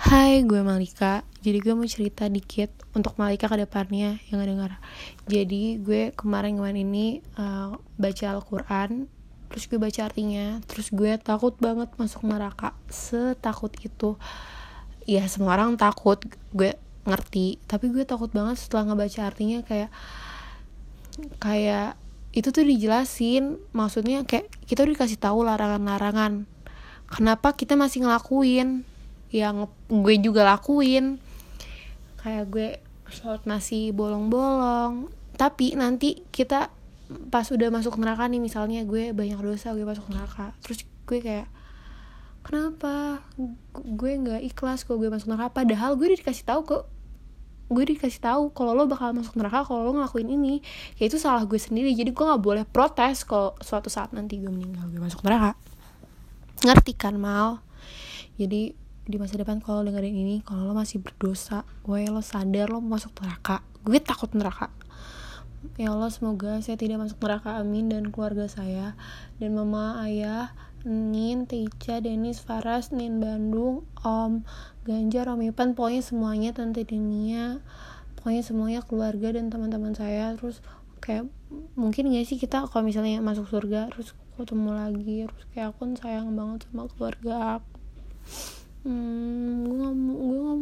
Hai, gue Malika. Jadi gue mau cerita dikit untuk Malika ke depannya yang dengar. Jadi gue kemarin-kemarin ini uh, baca Al-Quran, terus gue baca artinya, terus gue takut banget masuk neraka. Setakut itu. Ya semua orang takut, gue ngerti. Tapi gue takut banget setelah ngebaca artinya kayak kayak itu tuh dijelasin maksudnya kayak kita udah dikasih tahu larangan-larangan kenapa kita masih ngelakuin yang gue juga lakuin. Kayak gue sholat masih bolong-bolong. Tapi nanti kita pas udah masuk neraka nih misalnya gue banyak dosa gue masuk neraka. Terus gue kayak kenapa? Gue nggak ikhlas kalau gue masuk neraka. Padahal gue udah dikasih tahu kok. Gue dikasih tahu kalau lo bakal masuk neraka kalau lo ngelakuin ini. Ya itu salah gue sendiri. Jadi gue nggak boleh protes kalau suatu saat nanti gue meninggal gue masuk neraka. Ngerti kan mal? Jadi di masa depan kalau dengerin ini kalau lo masih berdosa gue lo sadar lo masuk neraka. Gue takut neraka. Ya Allah semoga saya tidak masuk neraka amin dan keluarga saya dan mama ayah Nin, Teca, Denis, Faras, Nin Bandung, Om, Ganjar, Om Ipan, pokoknya semuanya Tante Dinia, pokoknya semuanya keluarga dan teman-teman saya. Terus kayak mungkin gak sih kita kalau misalnya masuk surga terus ketemu lagi terus kayak aku sayang banget sama keluarga aku hmm gue gak mau